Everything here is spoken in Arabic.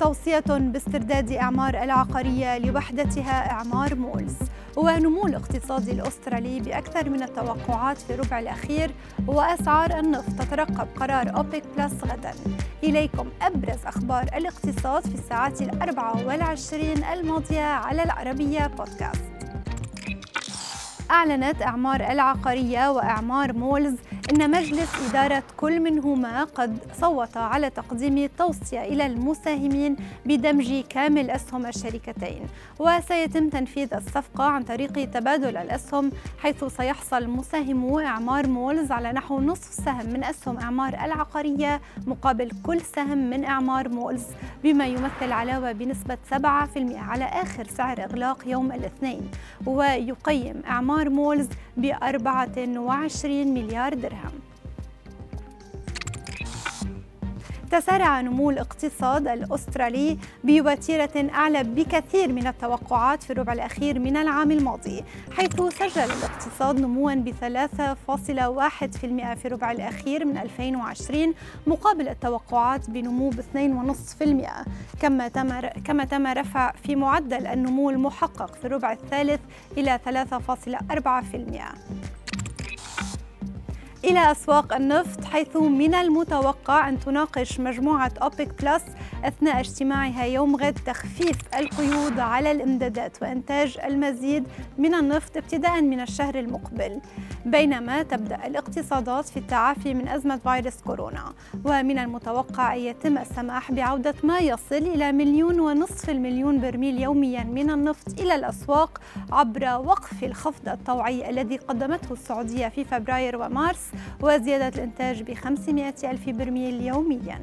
توصية باستحواذ إعمار العقارية لوحدتها إعمار مولز. ونمو الاقتصاد الأسترالي بأكثر من التوقعات في الربع الأخير وأسعار النفط تترقب قرار أوبك بلس غدا. إليكم أبرز أخبار الاقتصاد في الساعات الأربعة والعشرين الماضية على العربية بودكاست. أعلنت إعمار العقارية وإعمار مولز إن مجلس إدارة كل منهما قد صوت على تقديم توصية إلى المساهمين بدمج كامل أسهم الشركتين. وسيتم تنفيذ الصفقة عن طريق تبادل الأسهم حيث سيحصل مساهمو إعمار مولز على نحو نصف سهم من أسهم إعمار العقارية مقابل كل سهم من إعمار مولز بما يمثل علاوة بنسبة 7% على آخر سعر إغلاق يوم الاثنين. ويقيم إعمار مولز ب 24 مليار درهم. درهم تسارع نمو الاقتصاد الأسترالي بوتيرة أعلى بكثير من التوقعات في الربع الأخير من العام الماضي حيث سجل الاقتصاد نموا ب 3.1% في الربع الأخير من 2020 مقابل التوقعات بنمو ب 2.5% كما تم كما تم رفع في معدل النمو المحقق في الربع الثالث إلى 3.4% إلى أسواق النفط حيث من المتوقع أن تناقش مجموعة أوبك بلس أثناء اجتماعها يوم غد تخفيف القيود على الإمدادات وإنتاج المزيد من النفط ابتداء من الشهر المقبل. بينما تبدأ الاقتصادات في التعافي من أزمة فيروس كورونا. ومن المتوقع أن يتم السماح بعودة ما يصل إلى مليون ونصف المليون برميل يوميا من النفط إلى الأسواق عبر وقف الخفض الطوعي الذي قدمته السعودية في فبراير ومارس وزيادة الإنتاج ب 500 ألف برميل يومياً.